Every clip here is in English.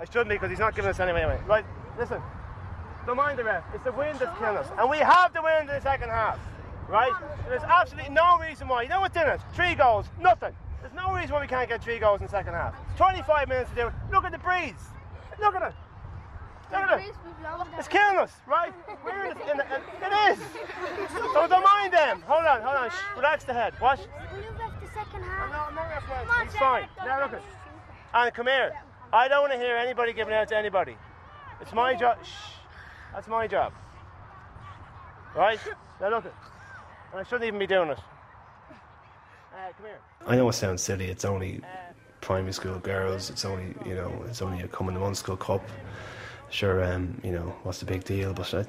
I shouldn't be because he's not giving us any anyway. Right, listen. Don't mind the ref. It's the wind that's killing us. And we have the wind in the second half. Right? There's absolutely no reason why. You know what's in it? Three goals. Nothing. There's no reason why we can't get three goals in the second half. 25 minutes to do it. Look at the breeze. Look at it. Look at it. It's killing us, right? We're in the, in the, it is. So don't mind them. Hold on, hold on. Shh, relax the head. What? Will you ref the second half? No, I'm not on, He's fine. Now look at it. And come here. I don't want to hear anybody giving out to anybody. It's my job. Shh. That's my job. Right? Now look at And I shouldn't even be doing it. Uh, come here. I know it sounds silly. It's only primary school girls. It's only you know it's only a Cumann na mBunscoil cup. Sure, um, you know what's the big deal? But uh,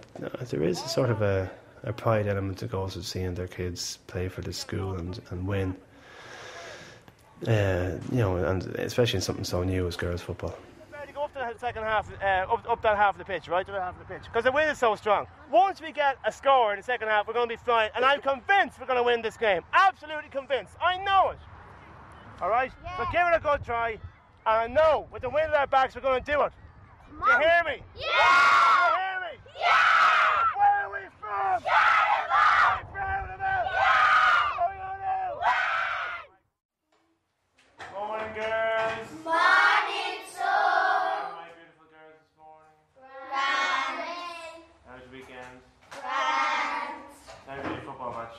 there is a sort of a, a pride element that goes with seeing their kids play for the school and, and win. Uh, you know, and especially in something so new as girls football. To go up to the second half, uh, up, up that half of the pitch, right? To the half of the pitch. Because the wind is so strong. Once we get a score in the second half, we're going to be flying. And I'm convinced we're going to win this game. Absolutely convinced. I know it. All right? So give it a good try. And I know with the wind at our backs, we're going to do it. Do you hear me? Yeah! Do you hear me? Yeah! Where are we from? Carnival! We're proud of it. Yeah! What are we going to do? Morning, girls. Morning, How sun. are my beautiful girls this morning? Grand. How's your weekend? Grand. How's your football match?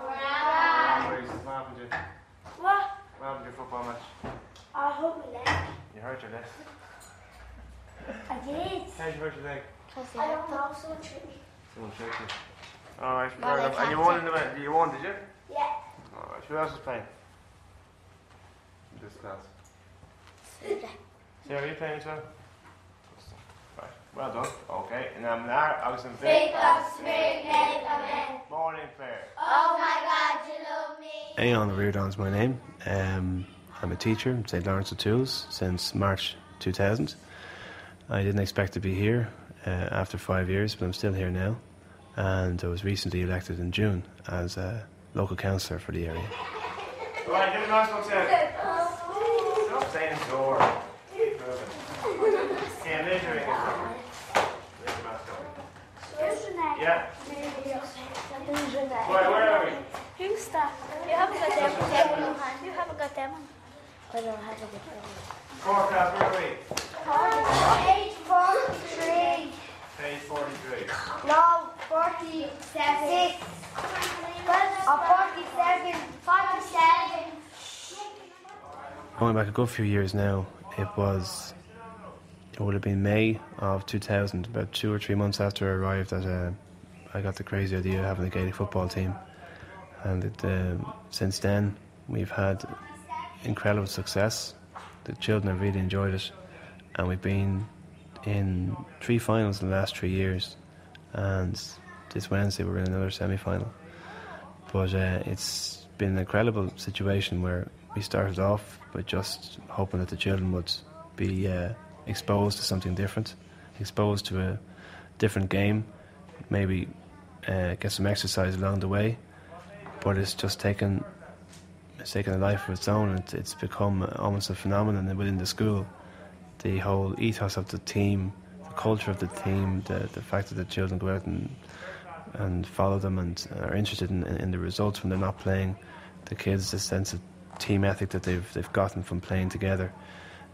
Grand. What happened to you? What? What happened to your football match? I hope we like. You hurt your leg. I did. How'd you hurt your leg? I don't know, so tricky. Someone tricked you. Alright, fair enough. I And you can't won in the event. You won, did you? Yeah. Alright, who else is playing? In This class. Sarah, are you playing as well? Right, well done. Okay, and I'm now, I was in Big bed. up, spring, make a. Morning, Fair. Oh my god, you love me. Aodhán Reardon's my name. Um, I'm a teacher at St Laurence O'Toole's since March 2000. I didn't expect to be here uh, after five years, but I'm still here now. And I was recently elected in June as a local councillor for the area. Right, get the mask upstairs. Stop saying door. Keep moving. Yeah, measuring it. Lift the mask up. Yeah. Where, where are we? Who's that? You haven't got them on your hand. You haven't got them on. I don't have a good Forecast, where are we? Page 43. Page 43. No, 47. Six. Or 47. 47. Going back a good few years now, it was, it would have been May of 2000, about two or three months after I arrived that uh, I got the crazy idea of having a Gaelic football team. And it, um since then, we've had incredible success. The children have really enjoyed it. And we've been in three finals in the last three years. And this Wednesday, we're in another semi final. But uh, it's been an incredible situation where we started off with just hoping that the children would be uh, exposed to something different, exposed to a different game, maybe uh, get some exercise along the way. But it's just taken it's taken a life of its own. It's, it's become almost a phenomenon within the school. The whole ethos of the team, the culture of the team, the, the fact that the children go out and and follow them and are interested in, in the results when they're not playing. The kids, the sense of team ethic that they've they've gotten from playing together.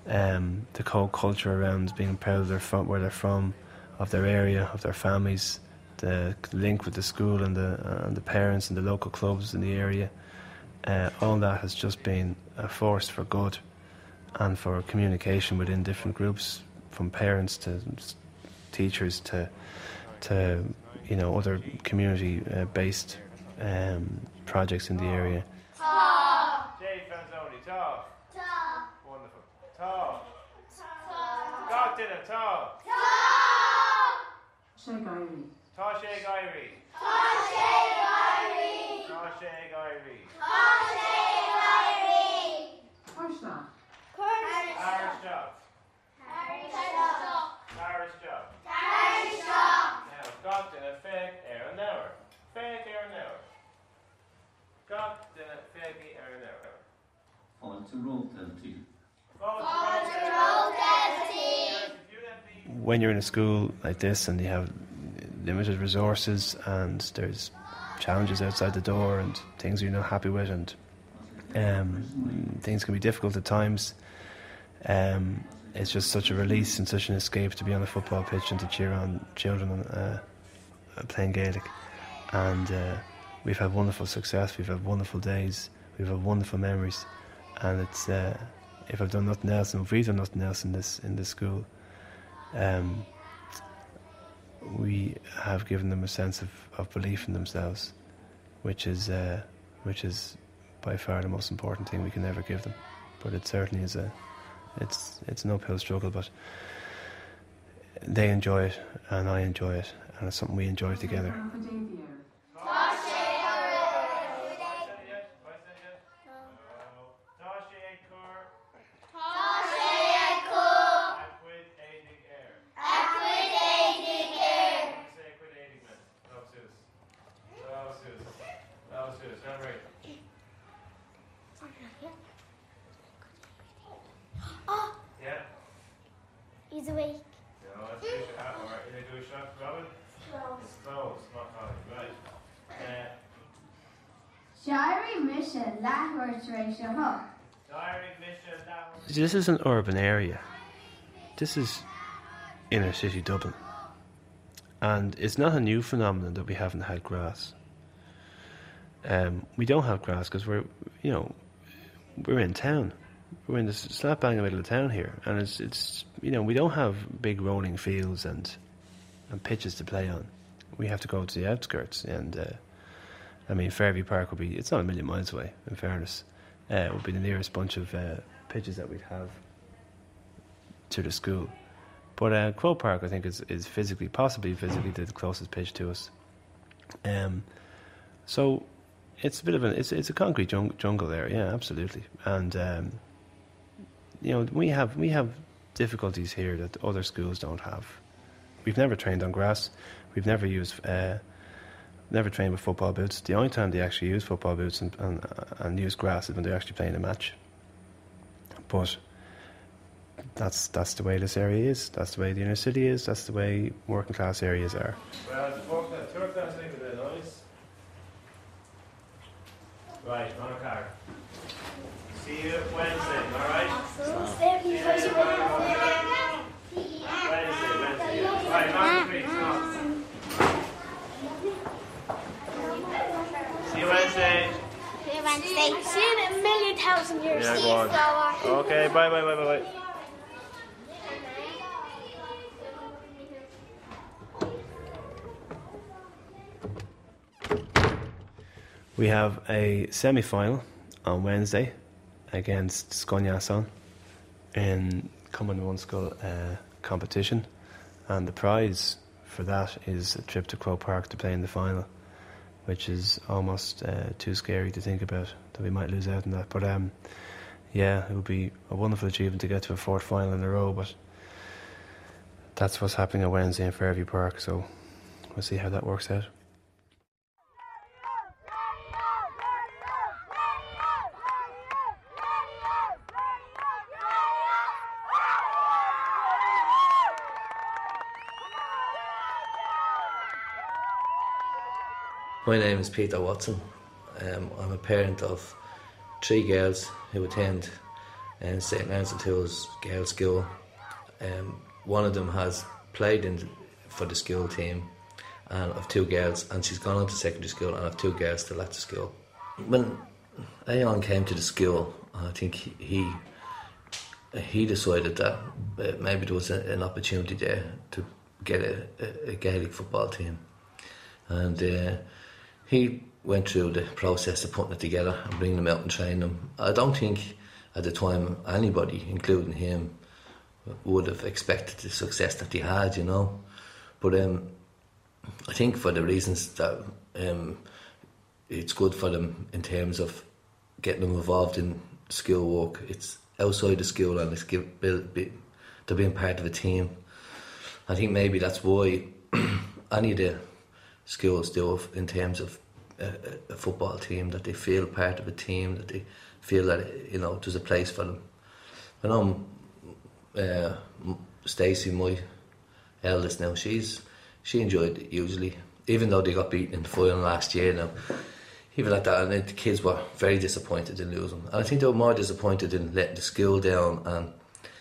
Um, the whole culture around being proud of their from, where they're from, of their area, of their families. The link with the school and the uh, and the parents and the local clubs in the area. Uh, all that has just been a force for good and for communication within different groups, from parents to teachers to to you know other community-based um, projects in the area. Jay Fanzoni, tall. Wonderful. Tall. God did it, tall. Shag Irie. Tasha Gairy. Tasha Gairy. Koshna. Irish job. Irish job. Now, got in a fake air an hour. Fake air an hour. Got in a fake air an hour. Fáilte rótaltí Follow the when you're in a school like this and you have limited resources and there's challenges outside the door and things you're not happy with and um, things can be difficult at times. Um, it's just such a release and such an escape to be on a football pitch and to cheer on children uh, playing Gaelic. And uh, we've had wonderful success. We've had wonderful days. We've had wonderful memories. And it's uh, if I've done nothing else, and if we've done nothing else in this in this school, um, we have given them a sense of, of belief in themselves, which is uh, which is by far the most important thing we can ever give them. But it certainly is a it's it's an uphill struggle, but they enjoy it and I enjoy it, and it's something we enjoy together. Oh, Yeah. he's awake. No, that's fish hat. All right, you do a shot, Robin? It's close, not calling. Right. Uh, Mission Lahore Teresa Ho. diary mission that one. This is an urban area. This is inner city Dublin. And it's not a new phenomenon that we haven't had grass. Um, we don't have grass because we're, you know, we're in town. We're in the slap bang in the middle of town here, and it's it's you know we don't have big rolling fields and and pitches to play on. We have to go to the outskirts, and uh, I mean Fairview Park would be it's not a million miles away. In fairness, uh, it would be the nearest bunch of uh, pitches that we'd have to the school. But uh, Croke Park, I think, is, is physically, possibly physically, the closest pitch to us. Um, so it's a bit of an it's it's a concrete jung- jungle there, yeah, absolutely. And um, you know, we have we have difficulties here that other schools don't have. We've never trained on grass. We've never used uh, never trained with football boots. The only time they actually use football boots and and, and use grass is when they're actually playing a match. But that's that's the way this area is. That's the way the inner city is. That's the way working class areas are. Right, on a car. See you Wednesday, alright? Seventy first Wednesday, Wednesday. Right, on the street, stop. See you Wednesday. Wednesday. See you in a million thousand years. Yeah, go on. Okay, bye, bye, bye, bye, bye. We have a semi final on Wednesday against Skonyasson in Cumann na mBunscoil uh, competition, and the prize for that is a trip to Croke Park to play in the final, which is almost uh, too scary to think about that we might lose out on that. But um, yeah, it would be a wonderful achievement to get to a fourth final in a row, but that's what's happening on Wednesday in Fairview Park, so we'll see how that works out. My name is Peter Watson. Um, I'm a parent of three girls who attend um, St. O'Toole's girls' school. Um, one of them has played in for the school team, and of two girls, and she's gone on to secondary school, and of two girls still at the school. When Aodhán came to the school, I think he he decided that uh, maybe there was a, an opportunity there to get a, a, a Gaelic football team, and uh, he went through the process of putting it together and bringing them out and training them. I don't think at the time anybody, including him, would have expected the success that he had, you know. But um, I think for the reasons that um, it's good for them in terms of getting them involved in school work. It's outside the school and it's give, they're being part of a team. I think maybe that's why any of the schools do in terms of a, football team that they feel part of a team that they feel that you know there's a place for them. I know uh, Stacey, my eldest now, she's she enjoyed it usually, even though they got beaten in the final last year. Now, even like that, and the kids were very disappointed in losing. And I think they were more disappointed in letting the school down and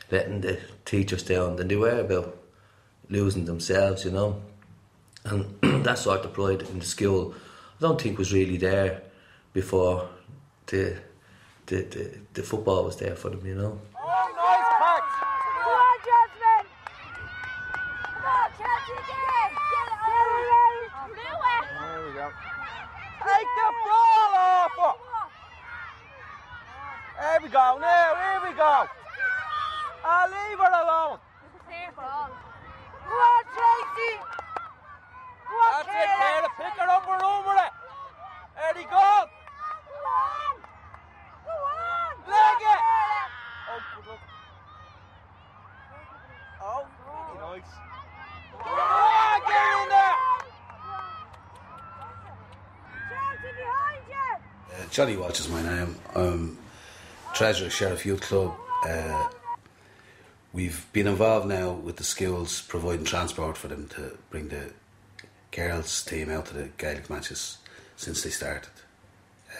letting the teachers down than they were about losing themselves. You know, and that sort of pride in the school, I don't think was really there before the the, the, the football was there for them. You know. Take the ball off her. Here we go, now, here we go. I'll leave her alone. Go on, Tracy. Go on, That's it, Kayla. Pick her up and run with it. There he goes. Go on. Go on. Leg it. Oh, good luck. Oh, very nice. Go on, get in there. Uh, Johnny Walsh is my name. I'm treasurer of Sheriff Youth Club. Uh, we've been involved now with the schools providing transport for them to bring the girls team out to the Gaelic matches since they started.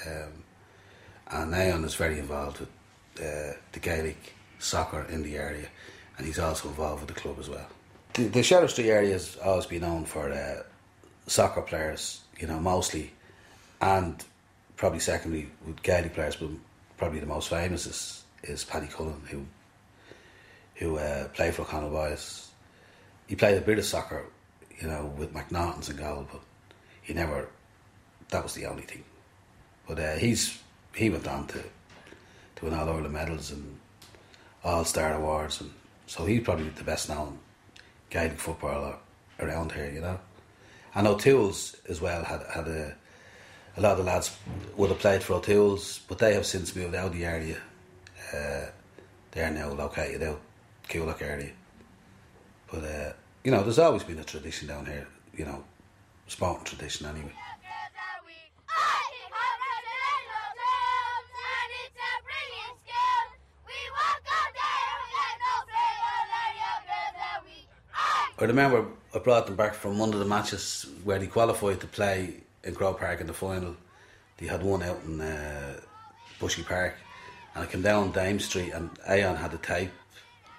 Um, and Aodhán is very involved with uh, the Gaelic soccer in the area, and he's also involved with the club as well. The, the Sheriff Street area has always been known for uh, soccer players, you know, mostly, and probably secondly with Gaelic players, but probably the most famous is, is Paddy Cullen, who who uh, played for O'Connell Boys. He played a bit of soccer, you know, with McNaughton's and goal, but he never. That was the only thing. But uh, he's he went on to to win all Ireland medals and All Star awards, and so he's probably the best known Gaelic footballer around here, you know. And O'Toole's as well had had a a lot of the lads would have played for O'Toole's, but they have since moved out of the area. Uh, they are now located out Coolock area. But uh, you know, there's always been a tradition down here. You know, sporting tradition anyway. I remember I brought them back from one of the matches where they qualified to play in Croke Park in the final. They had one out in uh, Bushy Park, and I came down Dame Street, and Aodhán had a tape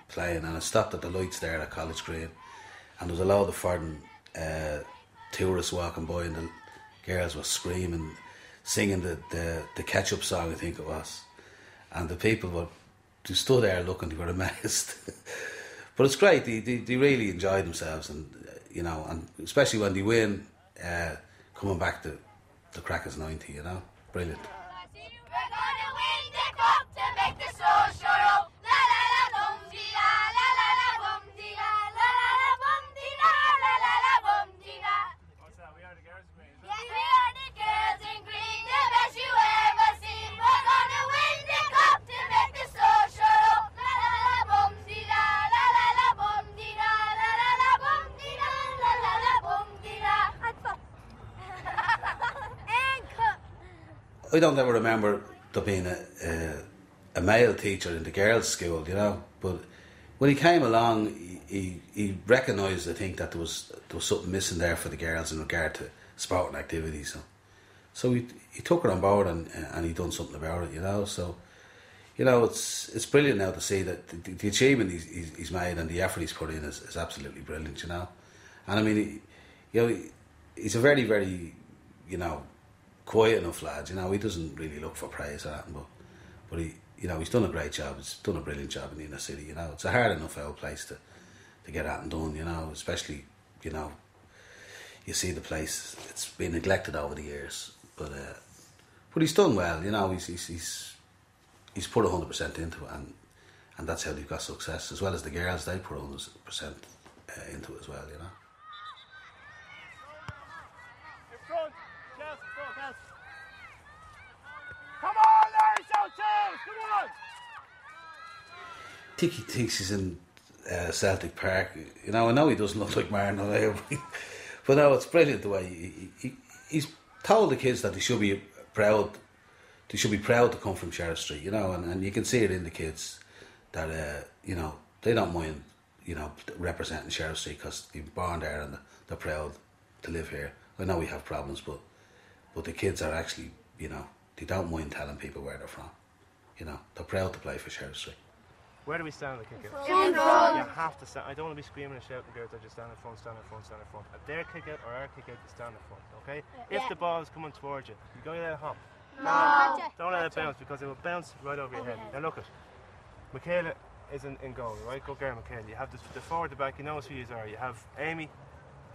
playing, and I stopped at the lights there at College Green, and there was a lot of foreign uh, tourists walking by, and the girls were screaming, singing the, the the ketchup song, I think it was, and the people were they stood there looking, they were amazed. but it's great. They, they they really enjoy themselves, and uh, you know, and especially when they win. Uh, coming back to the Crackers 90, you know? Brilliant. I don't ever remember there being a, a, a male teacher in the girls' school, you know. But when he came along, he, he, he recognised, I think, that there was there was something missing there for the girls in regard to sporting activities. So, so he, he took it on board and and he done something about it, you know. So, you know, it's it's brilliant now to see that the, the achievement he's, he's, made and the effort he's put in is, is absolutely brilliant, you know. And I mean, he, you know, he's a very, very, you know, quiet enough lad. You know, he doesn't really look for praise or but but he, you know, he's done a great job. He's done a brilliant job in the inner city. You know, it's a hard enough old place to to get out and done. You know, especially you know, you see the place. It's been neglected over the years, but uh, but he's done well. You know, he's he's he's, he's put hundred percent into it, and and that's how they've got success. As well as the girls, they put hundred percent uh, into it as well. You know. Come on, Larry Southtown! Come on! I think he thinks he's in uh, Celtic Park. You know, I know he doesn't look like Martin O'Leary, but no, it's brilliant the way he, he, he's told the kids that they should be proud. They should be proud to come from Sheriff Street, you know, and, and you can see it in the kids that uh, you know they don't mind you know, representing Sheriff Street because they're born there and they're proud to live here. I know we have problems, but but the kids are actually, you know, they don't mind telling people where they're from. You know, they're proud to play for Sheriff Street. Where do we stand in the kick out? In front. You have to stand. I don't want to be screaming and shouting, girls. I just stand in front, stand in front, stand in front. If their kick out or our kick out, you stand in front, okay? If the ball is coming towards you, you go let it hop. No. Don't let it bounce because it will bounce right over your head. Now look it. Michaela is in, in goal, right? Go girl, Michaela. You have the, the forward, the back. You know who you are. You have Amy,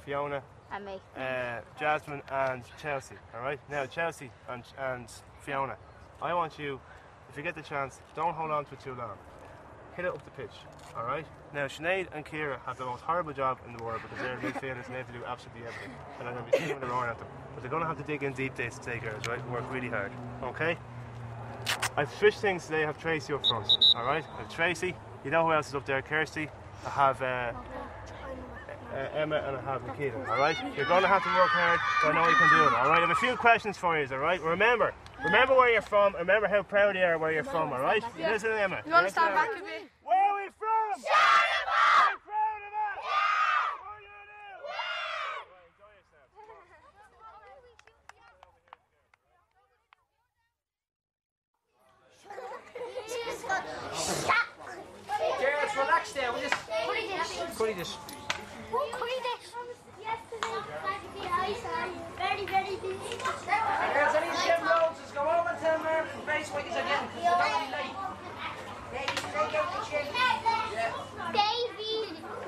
Fiona, And me. uh, Jasmine, and Chelsea. All right. Now Chelsea and and Fiona, I want you, if you get the chance, don't hold on to it too long. Hit it up the pitch. All right. Now Sinead and Kira have the most horrible job in the world because they're midfielders and they have to do absolutely everything. And I'm going to be screaming at them. But they're going to have to dig in deep days to take girls, right? Work really hard. Okay. I've switched things today. I have Tracy up front. All right. I have Tracy. You know who else is up there? Kirsty. I have. Uh, uh, Emma and I have Nikita, alright? You're going to have to work hard, but I know you can do it, alright? I have a few questions for you, alright? Remember, remember where you're from, remember how proud you are where you're from, alright? Listen, to Emma. You want to stand back a bit? Where are we from? Are you proud of us? What are you gonna do? Right, enjoy yourself. Girls, relax there. We just curry this. Very, very busy. Girls, I need them loads. Just go over and tell Mark and Grace what again. They're gonna be late. Davy,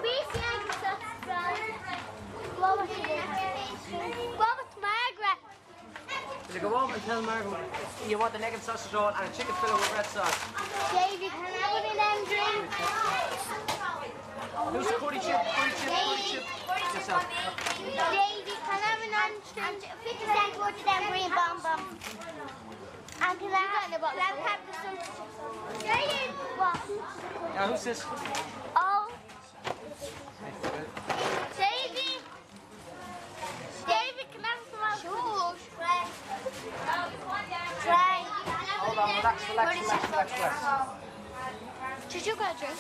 we sang such fun. What was it? What was Margaret? You go home and tell Margaret you want the egg and sausage roll and a chicken fillet with red sauce. Davy, can I have one of them drinks? Who's the curry chip? Curry chip, curry chip. Yourself. Davy, can I have an orange drink? 50 cents worth of them green bomb bomb. And can I have, can I have the what? Now, who's this? Oh. Davy. Davy, can I have some more? Sure. Try. Hold on, relax, relax, relax, relax, relax. Did you get a drink?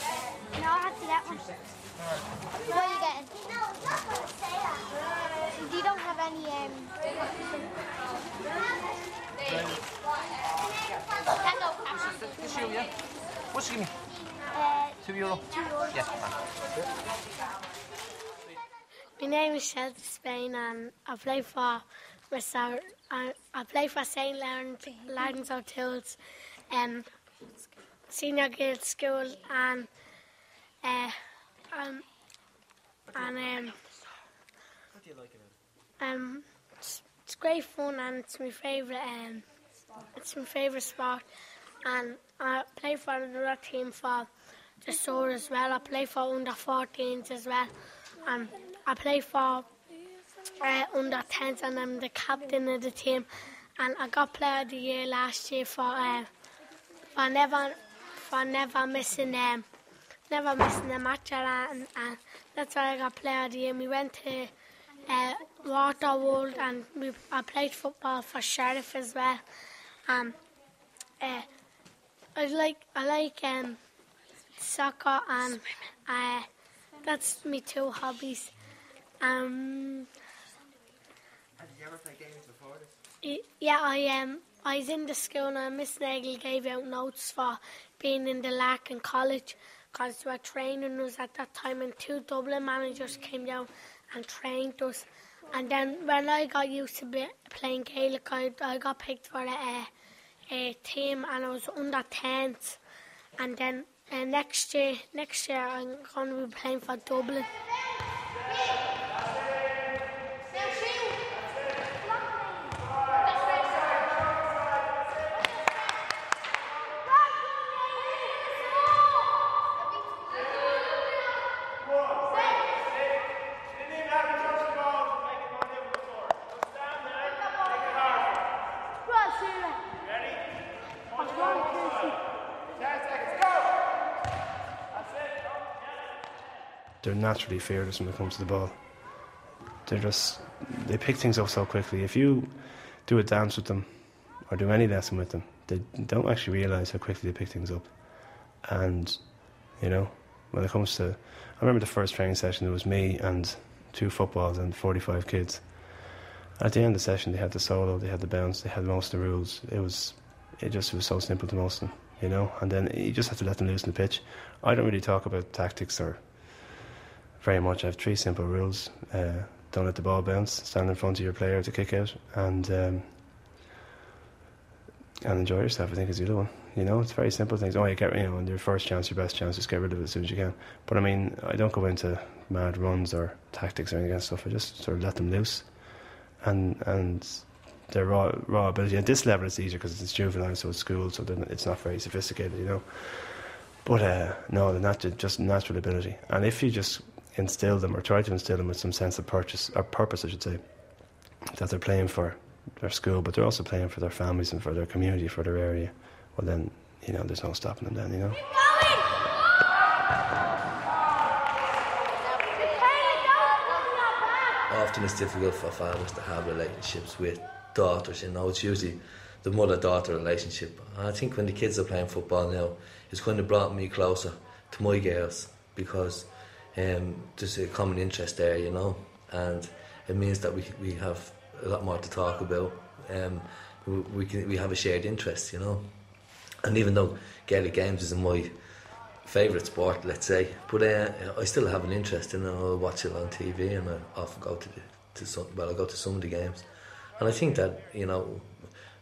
No, I had to get one. What are you getting? No, nothing. Do you don't have any, um... Hello, actually. This you, yeah? What's you give me? Uh, Two euro. Yeah. My name is Chelsea Spain and I play for Mr. I, I play for St. Laurence, Laurence O'Toole's um, senior girls school and uh, um, and um, What do you like it? um, it's, it's great fun and it's my favourite um, it's my favourite sport and I play for another team for the store as well. I play for under 14s as well and I play for uh, under 10s and I'm the captain of the team and I got player of the year last year for uh, for never for never missing um, never missing a match and, and that's why I got player of the year. We went to uh, Waterworld and we, I played football for Sheriff as well. Um, uh, I like I like um, soccer and uh, that's my two hobbies. Um, Have you ever played games before this? yeah, I um, I was in the school and Miss Nagel gave out notes for being in the Larkin College because we were training us at that time and two Dublin managers came down and trained us. And then when I got used to be playing Gaelic, I, I got picked for a, a, a team and I was under 10s. And then uh, next year, next year I'm going to be playing for Dublin. they're naturally fearless when it comes to the ball. They're just they pick things up so quickly. If you do a dance with them or do any lesson with them, they don't actually realise how quickly they pick things up. And you know, when it comes to. I remember the first training session. It was me and two footballs and 45 kids. At the end of the session, they had the solo, they had the bounce, they had most of the rules. It was, it just was so simple to most of them, you know. And then you just have to let them loose in the pitch. I don't really talk about tactics or very much. I have three simple rules: uh, don't let the ball bounce, stand in front of your player to kick out, and um, and enjoy yourself. I think is the other one. You know, it's very simple things. Oh, you get you know, your first chance, your best chance, just get rid of it as soon as you can. But I mean, I don't go into mad runs or tactics or anything of that stuff. I just sort of let them loose, and and their raw raw ability. At this level, it's easier because it's juvenile, so it's school, so it's not very sophisticated, you know. But uh, no, the nat- just natural ability. And if you just instill them or try to instill them with some sense of purchase or purpose, I should say, that they're playing for their school, but they're also playing for their families and for their community, for their area. Well, then you know, there's no stopping them. Then you know. often it's difficult for fathers to have relationships with daughters. You know, it's usually the mother-daughter relationship. I think when the kids are playing football now, it's kind of brought me closer to my girls because um, there's a common interest there, you know, and it means that we we have a lot more to talk about. Um, we, can we have a shared interest, you know, and even though Gaelic games isn't my favourite sport, let's say, but uh, I still have an interest in it. I'll watch it on TV, and I often go to the, to some. Well, I go to some of the games, and I think that you know,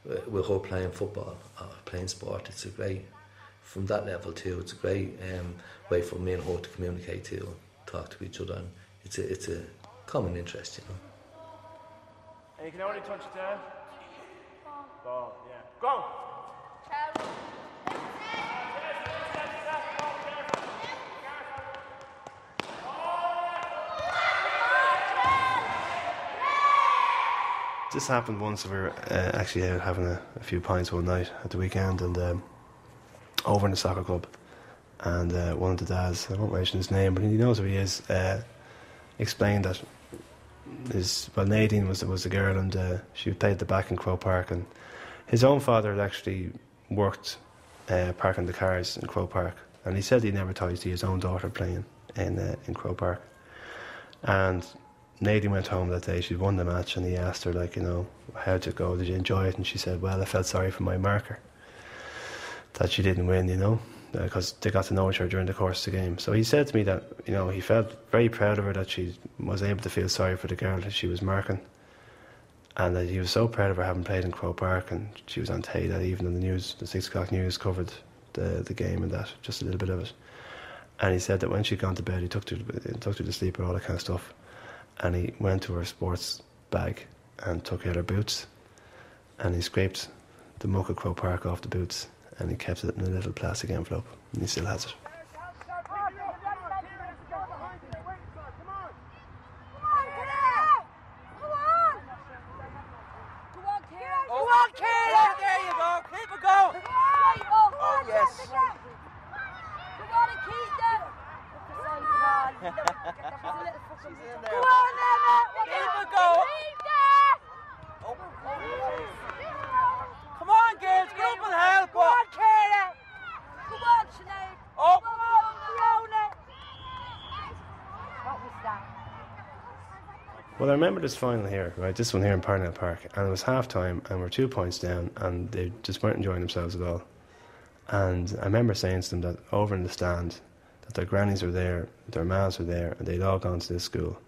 with her playing football, uh, playing sport, it's a great from that level too. It's a great um, way for me and her to communicate too, talk to each other, and it's a it's a common interest, you know. And you can only touch it down. Ball, yeah. Go! This happened once. We were uh, actually out having a, a few pints one night at the weekend, and um, over in the soccer club. And uh, one of the dads, I won't mention his name, but he knows who he is, uh, explained that his well Nadine was was the girl, and uh, she played the back in Croke Park, and his own father had actually worked uh, parking the cars in Croke Park, and he said he never thought he'd see his own daughter playing in uh, in Croke Park, and Nadine went home that day. She'd won the match, and he asked her, like, you know, how'd it go? Did you enjoy it? And she said, well, I felt sorry for my marker that she didn't win, you know, uh, because they got to know each other during the course of the game. So he said to me that, you know, he felt very proud of her that she was able to feel sorry for the girl that she was marking, and that he was so proud of her having played in Croke Park, and she was on Tay that evening. The news, the six o'clock news, covered the the game and that, just a little bit of it. And he said that when she'd gone to bed, he took her, he took her to sleep and all that kind of stuff and he went to her sports bag and took out her boots and he scraped the muck of Croke Park off the boots and he kept it in a little plastic envelope and he still has it. Go on, Kayla! There you go. Keep it going. Oh, yes. Go on, Emma. Keep it going. Oh. Come on, girls. Get up and help. Go on, Kayla. Come on, Sinead. Oh. Come on, Fiona. What was that? Well, I remember this final here, right? This one here in Parnell Park, and it was half time, and we're two points down, and they just weren't enjoying themselves at all. And I remember saying to them that over in the stand, that their grannies were there, their mas were there, and they'd all gone to this school.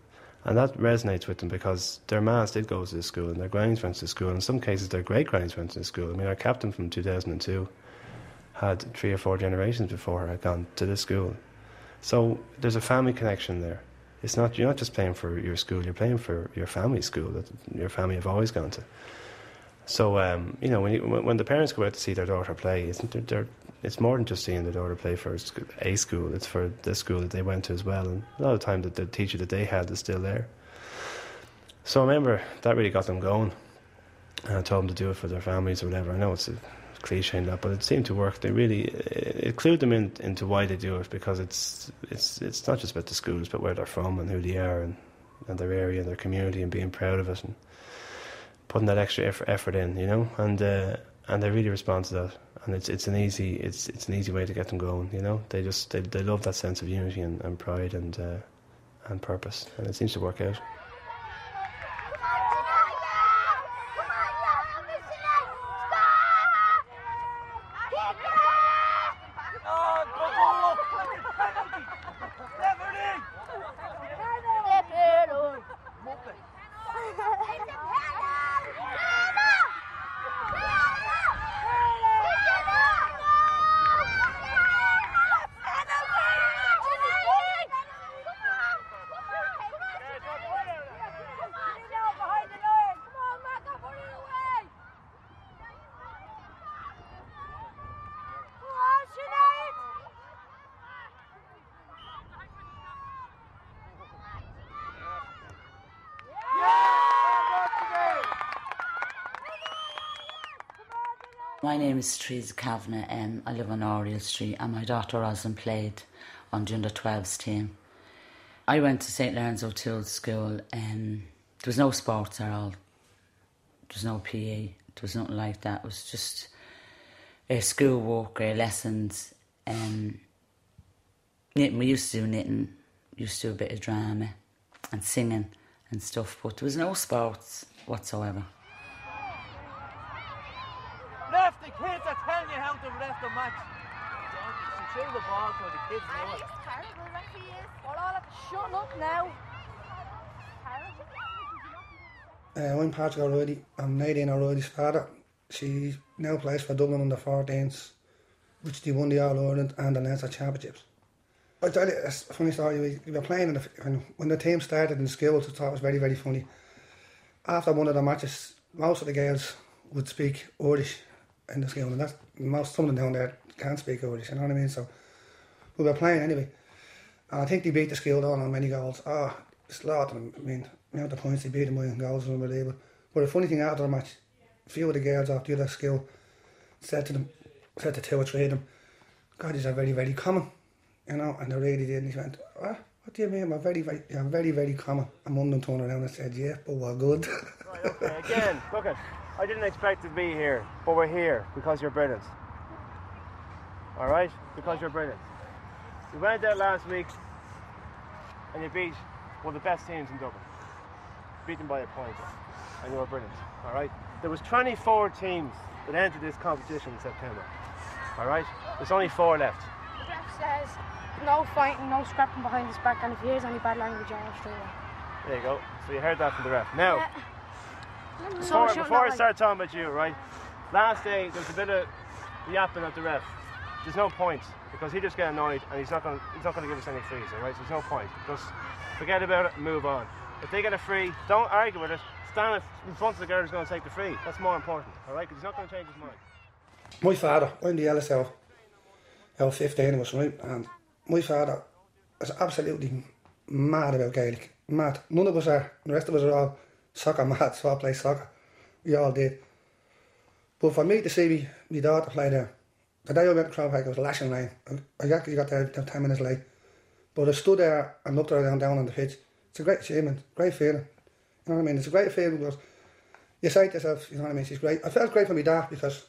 And that resonates with them because their mas did go to this school, and their grannies went to this school. and In some cases, their great grannies went to this school. I mean, our captain from 2002 had three or four generations before her had gone to this school. So there's a family connection there. It's not you're not just playing for your school; you're playing for your family school that your family have always gone to. So um, you know when, you, when the parents go out to see their daughter play, isn't there, they're, it's more than just seeing their daughter play for a school. It's for the school that they went to as well, and a lot of the time the teacher that they had is still there. So I remember that really got them going, and I told them to do it for their families or whatever. I know it's a cliche and that, but it seemed to work. They really it, it clued them in into why they do it because it's it's it's not just about the schools, but where they're from and who they are and, and their area and their community and being proud of it and putting that extra effort, effort in, you know. And uh, and they really respond to that. And it's it's an easy it's it's an easy way to get them going. You know, they just they, they love that sense of unity and, and pride and uh, and purpose, and it seems to work out. My name is Teresa Kavanagh. Um, I live on Oriel Street, and my daughter Rosalind played on the under 12s team. I went to St. Laurence O'Toole School. and there was no sports at all. There was no PE. There was nothing like that. It was just a school work, uh, lessons. Um, knitting. We used to do knitting. Used to do a bit of drama and singing and stuff. But there was no sports whatsoever. Ref, the kids are telling you how to ref the match. Don't show the ball so the kids know it. terrible, like he is. Well, all have to shut up now. Uh, I'm Patrick O'Reilly. I'm Nadine O'Reilly's father. She now plays for Dublin under 14s, which they won the All Ireland and the Leinster Championships. I tell you, it's a funny story. We, we were playing, in the, when, when the team started in the schools, I thought it was very, very funny. After one of the matches, most of the girls would speak Irish in the school, and that's most some of them down there can't speak Irish, you know what I mean? So we were playing anyway. And I think they beat the school down on many goals. Ah, oh, slaughtered them. I mean, the amount of points they beat them by in goals was unbelievable. But the funny thing after the match, a few of the girls off the other school said to them, said to two or three of them, God, these are very, very common. You know, and they really did. And he went, what? What do you mean? We're very, very, yeah, very, very common. And one of them turned around and said, yeah, but we're good. Right, okay, again, look at. I didn't expect to be here, but we're here because you're brilliant. All right, because you're brilliant. You went out last week and you beat one of the best teams in Dublin. Beaten by a point, and you were brilliant. All right. There was 24 teams that entered this competition in September. All right. There's only four left. The ref says no fighting, no scrapping behind his back, and if he hears any bad language, I'll straight away. There you go. So you heard that from the ref. Now. So Before, shouldn't before I I- start talking about you, right? Last day there was a bit of yapping at the ref. There's no point because he just get annoyed and he's not going. to He's not going to give us any frees, all right? So there's no point. Just forget about it and move on. If they get a free, don't argue with it. Stand in front of the girl who's going to take the free. That's more important, all right? Because he's not going to change his mind. my father, I'm the LSL. out, out 15 was us, right? And my father is absolutely mad about Gaelic. Mad. None of us are. The rest of us are all soccer mad, so I play soccer. We all did. But for me to see me, my daughter play there, the day I went to Park, it was lashing rain. I actually got there 10 minutes late. But I stood there and looked her down, down on the pitch. It's a great achievement, great feeling. You know what I mean? It's a great feeling because you say to yourself, you know what I mean, she's great. I felt great for my dad because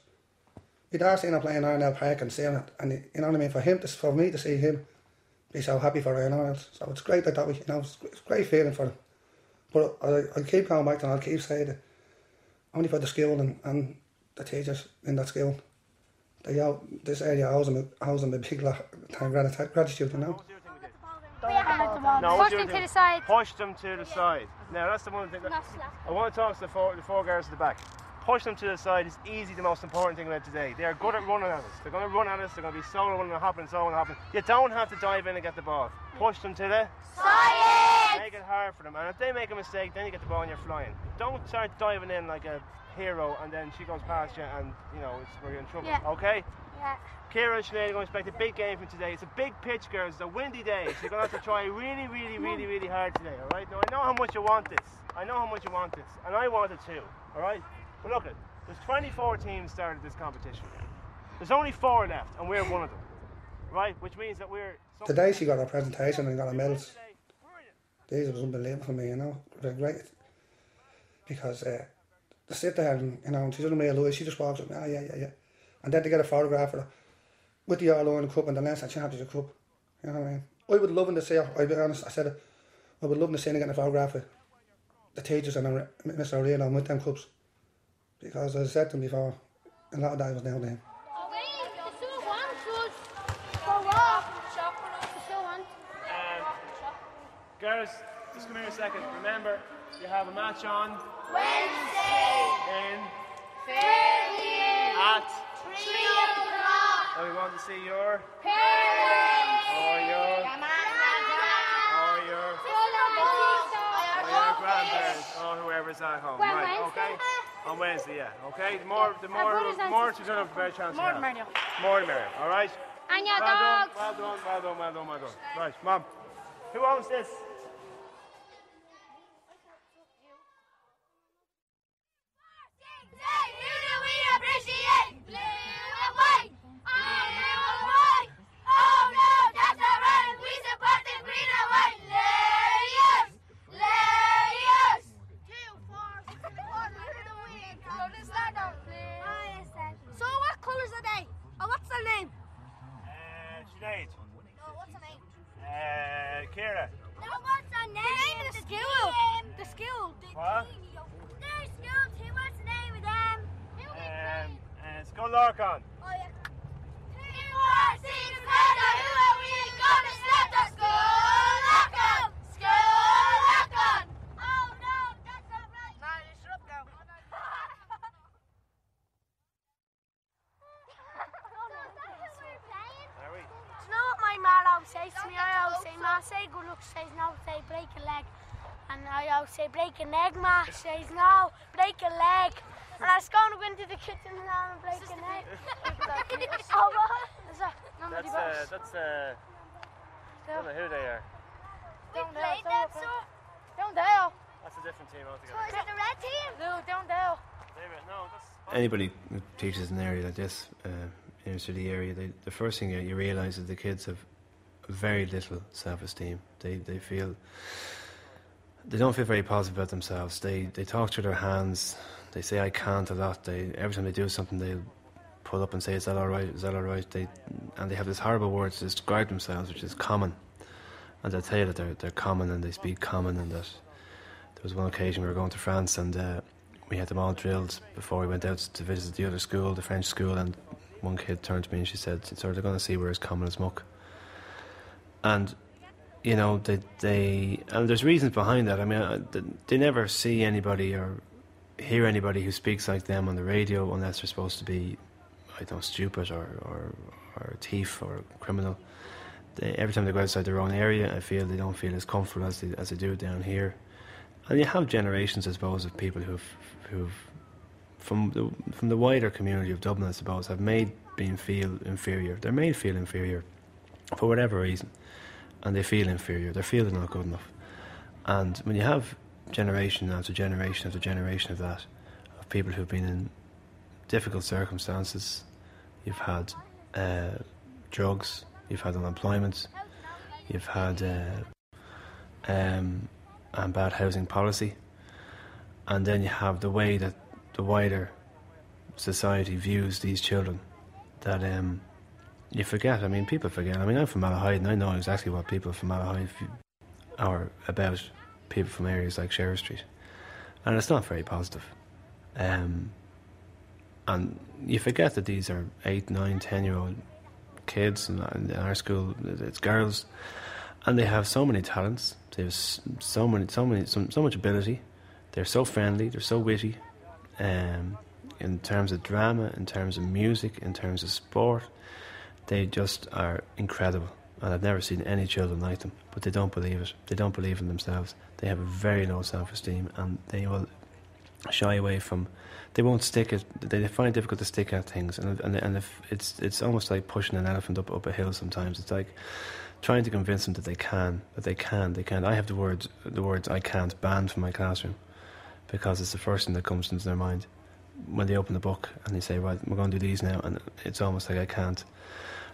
my dad seeing her playing Parnell Park and seeing it, and you know what I mean, for him to, for me to see him be so happy for her, you know, so it's great that that we, you know, it's a great feeling for him. But I, I keep going back to and I'll keep saying it, only for the school and, and the teachers in that school. They all, this area owes them, owes them a big lot of grat- gratitude, you know. No, Push what do you them to the side. Push them to the side. Now that's the one thing that I want to talk to the four, the four girls at the back. Push them to the side is easy. The most important thing about today. They are good at running at us. They're going to run at us. They're going to be solo running and hopping, solo and hopping. You don't have to dive in and get the ball. Push them to the Science! Make it hard for them. And if they make a mistake, then you get the ball and you're flying. Don't start diving in like a hero and then she goes past you and you know it's we're in trouble. Yeah. Okay. Yeah. Kira and Sinead are going to expect a big game from today. It's a big pitch, girls. It's a windy day, so you're going to have to try really, really, really, really hard today, all right? Now, I know how much you want this. I know how much you want this, and I want it too, all right? But look, it. there's 24 teams started this competition. There's only four left, and we're one of them, right? Which means that we're... Today she got her presentation and got her medals. These was unbelievable for me, you know. Great. Because uh, they sit there and, you know, and she doesn't realise, she just walks up, ah, yeah, yeah, yeah. And then they get a photograph of her with the All Ireland Cup and the Leinster Championship Cup. You know what I mean? I would love to see her, I'll be honest, I said I would love to see her getting a photograph of the teachers and Mr. O'Reilly with them cups. Because as I said to them before, a lot of that was down to him. Um, girls, just come here a second. Remember, you have a match on Wednesday, in Fairview, at, three o'clock, and we want to see your parents, or your or your or your grandparents or whoever's at home. Well, right? Wednesday. Okay. On Wednesday, yeah. Okay. The more, the more, and more to turn up, the better chance. More the merrier. More the merrier. All right. And your well dogs. Done, well done. Well done. Well done. Well done. Right, mom. Who owns this? So what colours are they? Oh, what's their name? Uh, Sinead. No, what's their name? Uh, Kira. No, what's their name? The name of the school. The school. What? Their school too. What's the name of them? Um, uh, Scoil Lorcáin. Oh, yeah. Two, four, six, seven. Who are we gonna set the school lock on? School lock on. Oh no, that's not right. No, you shut up now. Are we? Do you know what my mom always says to me? I always say, Ma, say good luck. She says, no, say break a leg. And I always say, break a leg, Ma. She says, no, break a leg. And I was going to go into the kitchen now and break a leg. oh, what? Is that nobody That's uh, that's uh, I don't know who they are. We played them, so. Down there. That's a different team So altogether. is it the red team? No, down there. They were- No, that's. Anybody who teaches in an area like this, uh, inner city area, they, the first thing you, realise is the kids have very little self-esteem. They they feel they don't feel very positive about themselves. They they talk through their hands. They say I can't a lot. They every time they do something, they pull up and say, "Is that all right? Is that all right?" They and they have this horrible word to describe themselves, which is common. And they'll tell you that they're they're common and they speak common, and that there was one occasion we were going to France and. Uh, we had them all drilled before we went out to visit the other school, the French school, and one kid turned to me and she said, "So they're going to see we're as common as muck." And you know, they they and there's reasons behind that. I mean, they, they never see anybody or hear anybody who speaks like them on the radio unless they're supposed to be, I don't know, stupid or or, or a thief or a criminal. They, every time they go outside their own area, I feel they don't feel as comfortable as they as they do down here. And you have generations, I suppose, of people who've who've from the from the wider community of Dublin, I suppose, have made being feel inferior. They're made feel inferior for whatever reason, and they feel inferior. They're not good enough. And when you have generation after generation after generation of that, of people who've been in difficult circumstances, you've had uh, drugs, you've had unemployment, you've had uh, um, and bad housing policy, and then you have the way that the wider society views these children. That um, you forget. I mean, people forget. I mean, I'm from Malahide, and I know exactly what people from Malahide are about. People from areas like Sheriff Street, and it's not very positive. Um, and you forget that these are eight, nine, ten year old kids, and in our school it's girls, and they have so many talents. They have so many, so many, so, so much ability. They're so friendly. They're so witty. Um, in terms of drama, in terms of music, in terms of sport, they just are incredible. And I've never seen any children like them. But they don't believe it. They don't believe in themselves. They have a very low self-esteem, and they will shy away from. They won't stick it. They find it difficult to stick at things, and and and if it's it's almost like pushing an elephant up up a hill. Sometimes it's like trying to convince them that they can, that they can, they can. I have the words the words I can't banned from my classroom because it's the first thing that comes into their mind when they open the book and they say, "Right, we're going to do these now," and it's almost like I can't.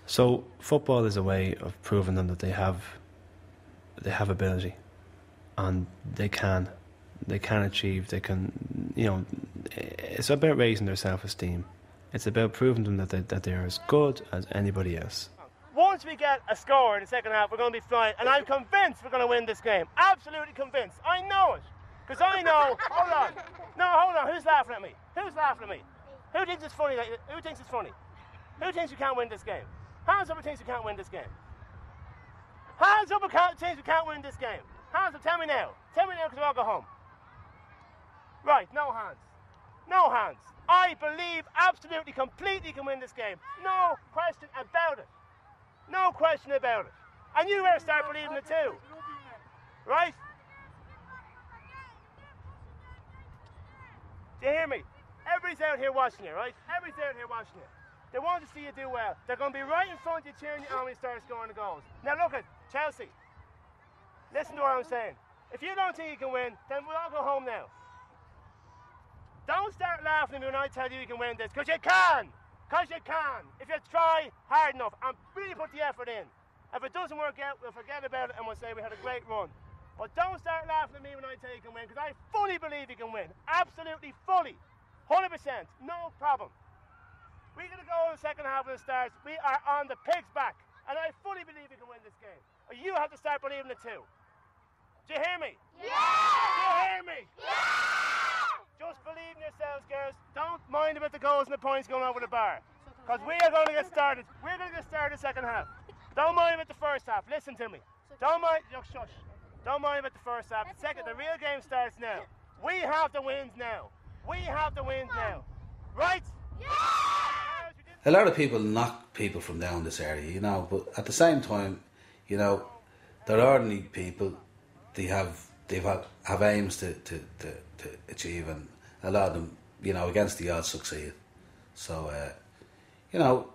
So football is a way of proving them that they have they have ability and they can they can achieve. They can, you know, it's about raising their self-esteem. It's about proving them that they, that they are as good as anybody else. Once we get a score in the second half, we're going to be flying, and I'm convinced we're going to win this game. Absolutely convinced. I know it. Because I know. hold on. No, hold on. Who's laughing at me? Who's laughing at me? Who thinks it's funny? That, who thinks it's funny? Who thinks we can't win this game? Hands up who thinks we can't win this game. Hands up who thinks we can't win this game. Hands up. Tell me now. Tell me now because we all go home. Right, no hands. No hands. I believe absolutely, completely can win this game. No question about it. No question about it. And you better start believing it too. Right? Do you hear me? Everybody's out here watching you, right? Everybody's out here watching you. They want to see you do well. They're going to be right in front of you cheering you on when you start scoring the goals. Now look at Chelsea. Listen to what I'm saying. If you don't think you can win, then we'll all go home now. Don't start laughing at me when I tell you you can win this, because you can. Because you can. If you try hard enough and really put the effort in. If it doesn't work out, we'll forget about it and we'll say we had a great run. But don't start laughing at me when I tell you can win, because I fully believe you can win. Absolutely fully. 100%. No problem. We're going to go in the second half when the Stars. We are on the pig's back. And I fully believe you can win this game. You have to start believing it too. Do you hear me? Yeah! Do you hear me? Yeah! Just believe in yourselves, girls. Don't mind about the goals and the points going over the bar. Because we are going to get started. We're going to get started the second half. Don't mind about the first half. Listen to me. Don't mind. Oh, shush. Don't mind about the first half. The second, the real game starts now. We have the wins now. We have the wins now. Right? Yeah! A lot of people knock people from down this area, you know, but at the same time, you know, they're ordinary people. They have they've have, have aims to, to, to, to achieve, and a lot of them, you know, against the odds succeed. So, uh, you know,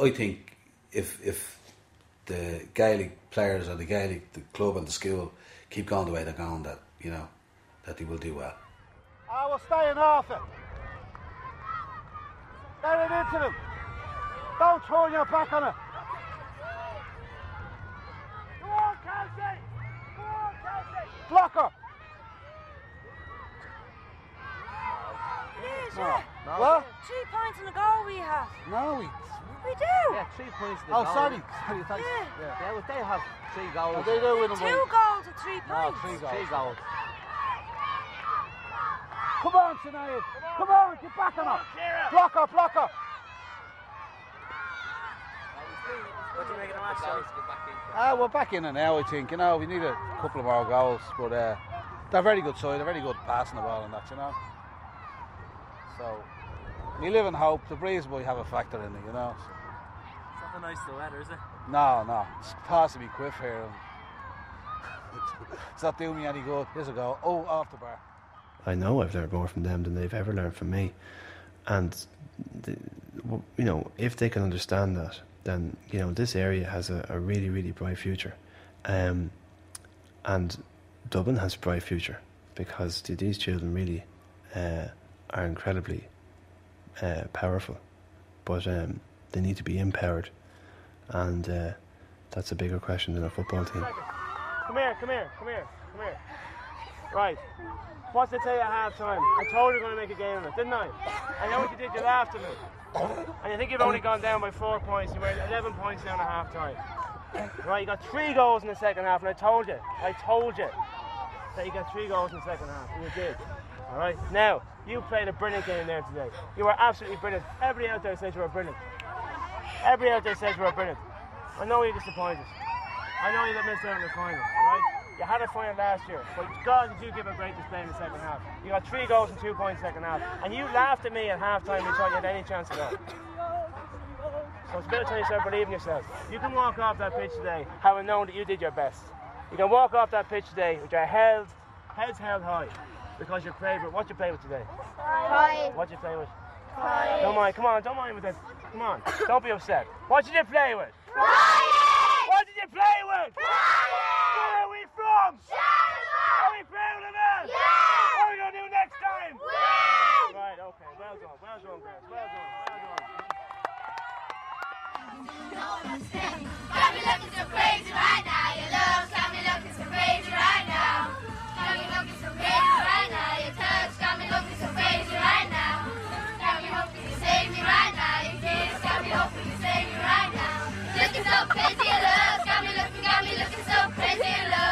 I think if if the Gaelic players or the Gaelic the club and the school keep going the way they're going, that you know, that they will do well. I will stay in it. Get it into them. Don't turn your back on it. Go on, Kelsey! Go on, Kelsey! Block her. No. yeah. No. What? Three points in the goal we have. No, we. We do. Yeah, three points. In a oh, goal. Oh, sorry. Sorry, thanks. Yeah. Yeah. They, they have three goals. Oh, they do win Two all. goals and three No, points. three goals. Three goals. Come on, Sinead. Come on, get back on her. Block her, block her. What do you make of the match, Johnny? Ah, we're back in it now, I think. You know, we need a couple of more goals, but uh, they're very good side. They're very good passing the ball and that, you know. So, we live in hope. The breeze boy have a factor in it, you know. So. It's not nice the weather, is it? No, no. It's supposed to be quiff here. And it's not doing me any good. Here's a goal. Oh, off the bar. I know I've learned more from them than they've ever learned from me, and the, you know if they can understand that, then you know this area has a, a really really bright future, um, and Dublin has a bright future because th- these children really uh, are incredibly uh, powerful, but um, they need to be empowered, and uh, that's a bigger question than a football team. Come here, come here, come here, come here. Right. What's tell you at half time? I told you we were going to make a game of it, didn't I? I know what you did, you laughed at me. And I think you've only gone down by four points. You were 11 points down at half time. Right, you got three goals in the second half, and I told you, I told you that you got three goals in the second half, and you did. All right. Now, you played a brilliant game there today. You were absolutely brilliant. Everybody out there says you were brilliant. Everybody out there says you were brilliant. I know you're disappointed. I know you missed out on the final, all right? You had a final last year, but God, did you give a great display in the second half. You got three goals and two points second half, and you laughed at me at halftime. you thought you had any chance at all. So it's about time you start believing yourself. You can walk off that pitch today having known that you did your best. You can walk off that pitch today with your held, heads held high because you played with what you play with today. Pride. What you play with? Pride. Don't mind, come on, don't mind with it. Come on, don't be upset. What did you play with? Pride. What did you play with? mom? Shut Are we proud of it? Yeah! What are we going to do next time? Win! Right, okay. Well done. Well done, guys. Well done. Well done. Got me looking so crazy right now, your love got me looking so crazy right now. Got me looking so crazy right now, your touch got me looking so crazy right now. Got me hoping you save me right now, your kiss got me hoping you save me right now. Looking so crazy, love. got me looking, got me looking so crazy, love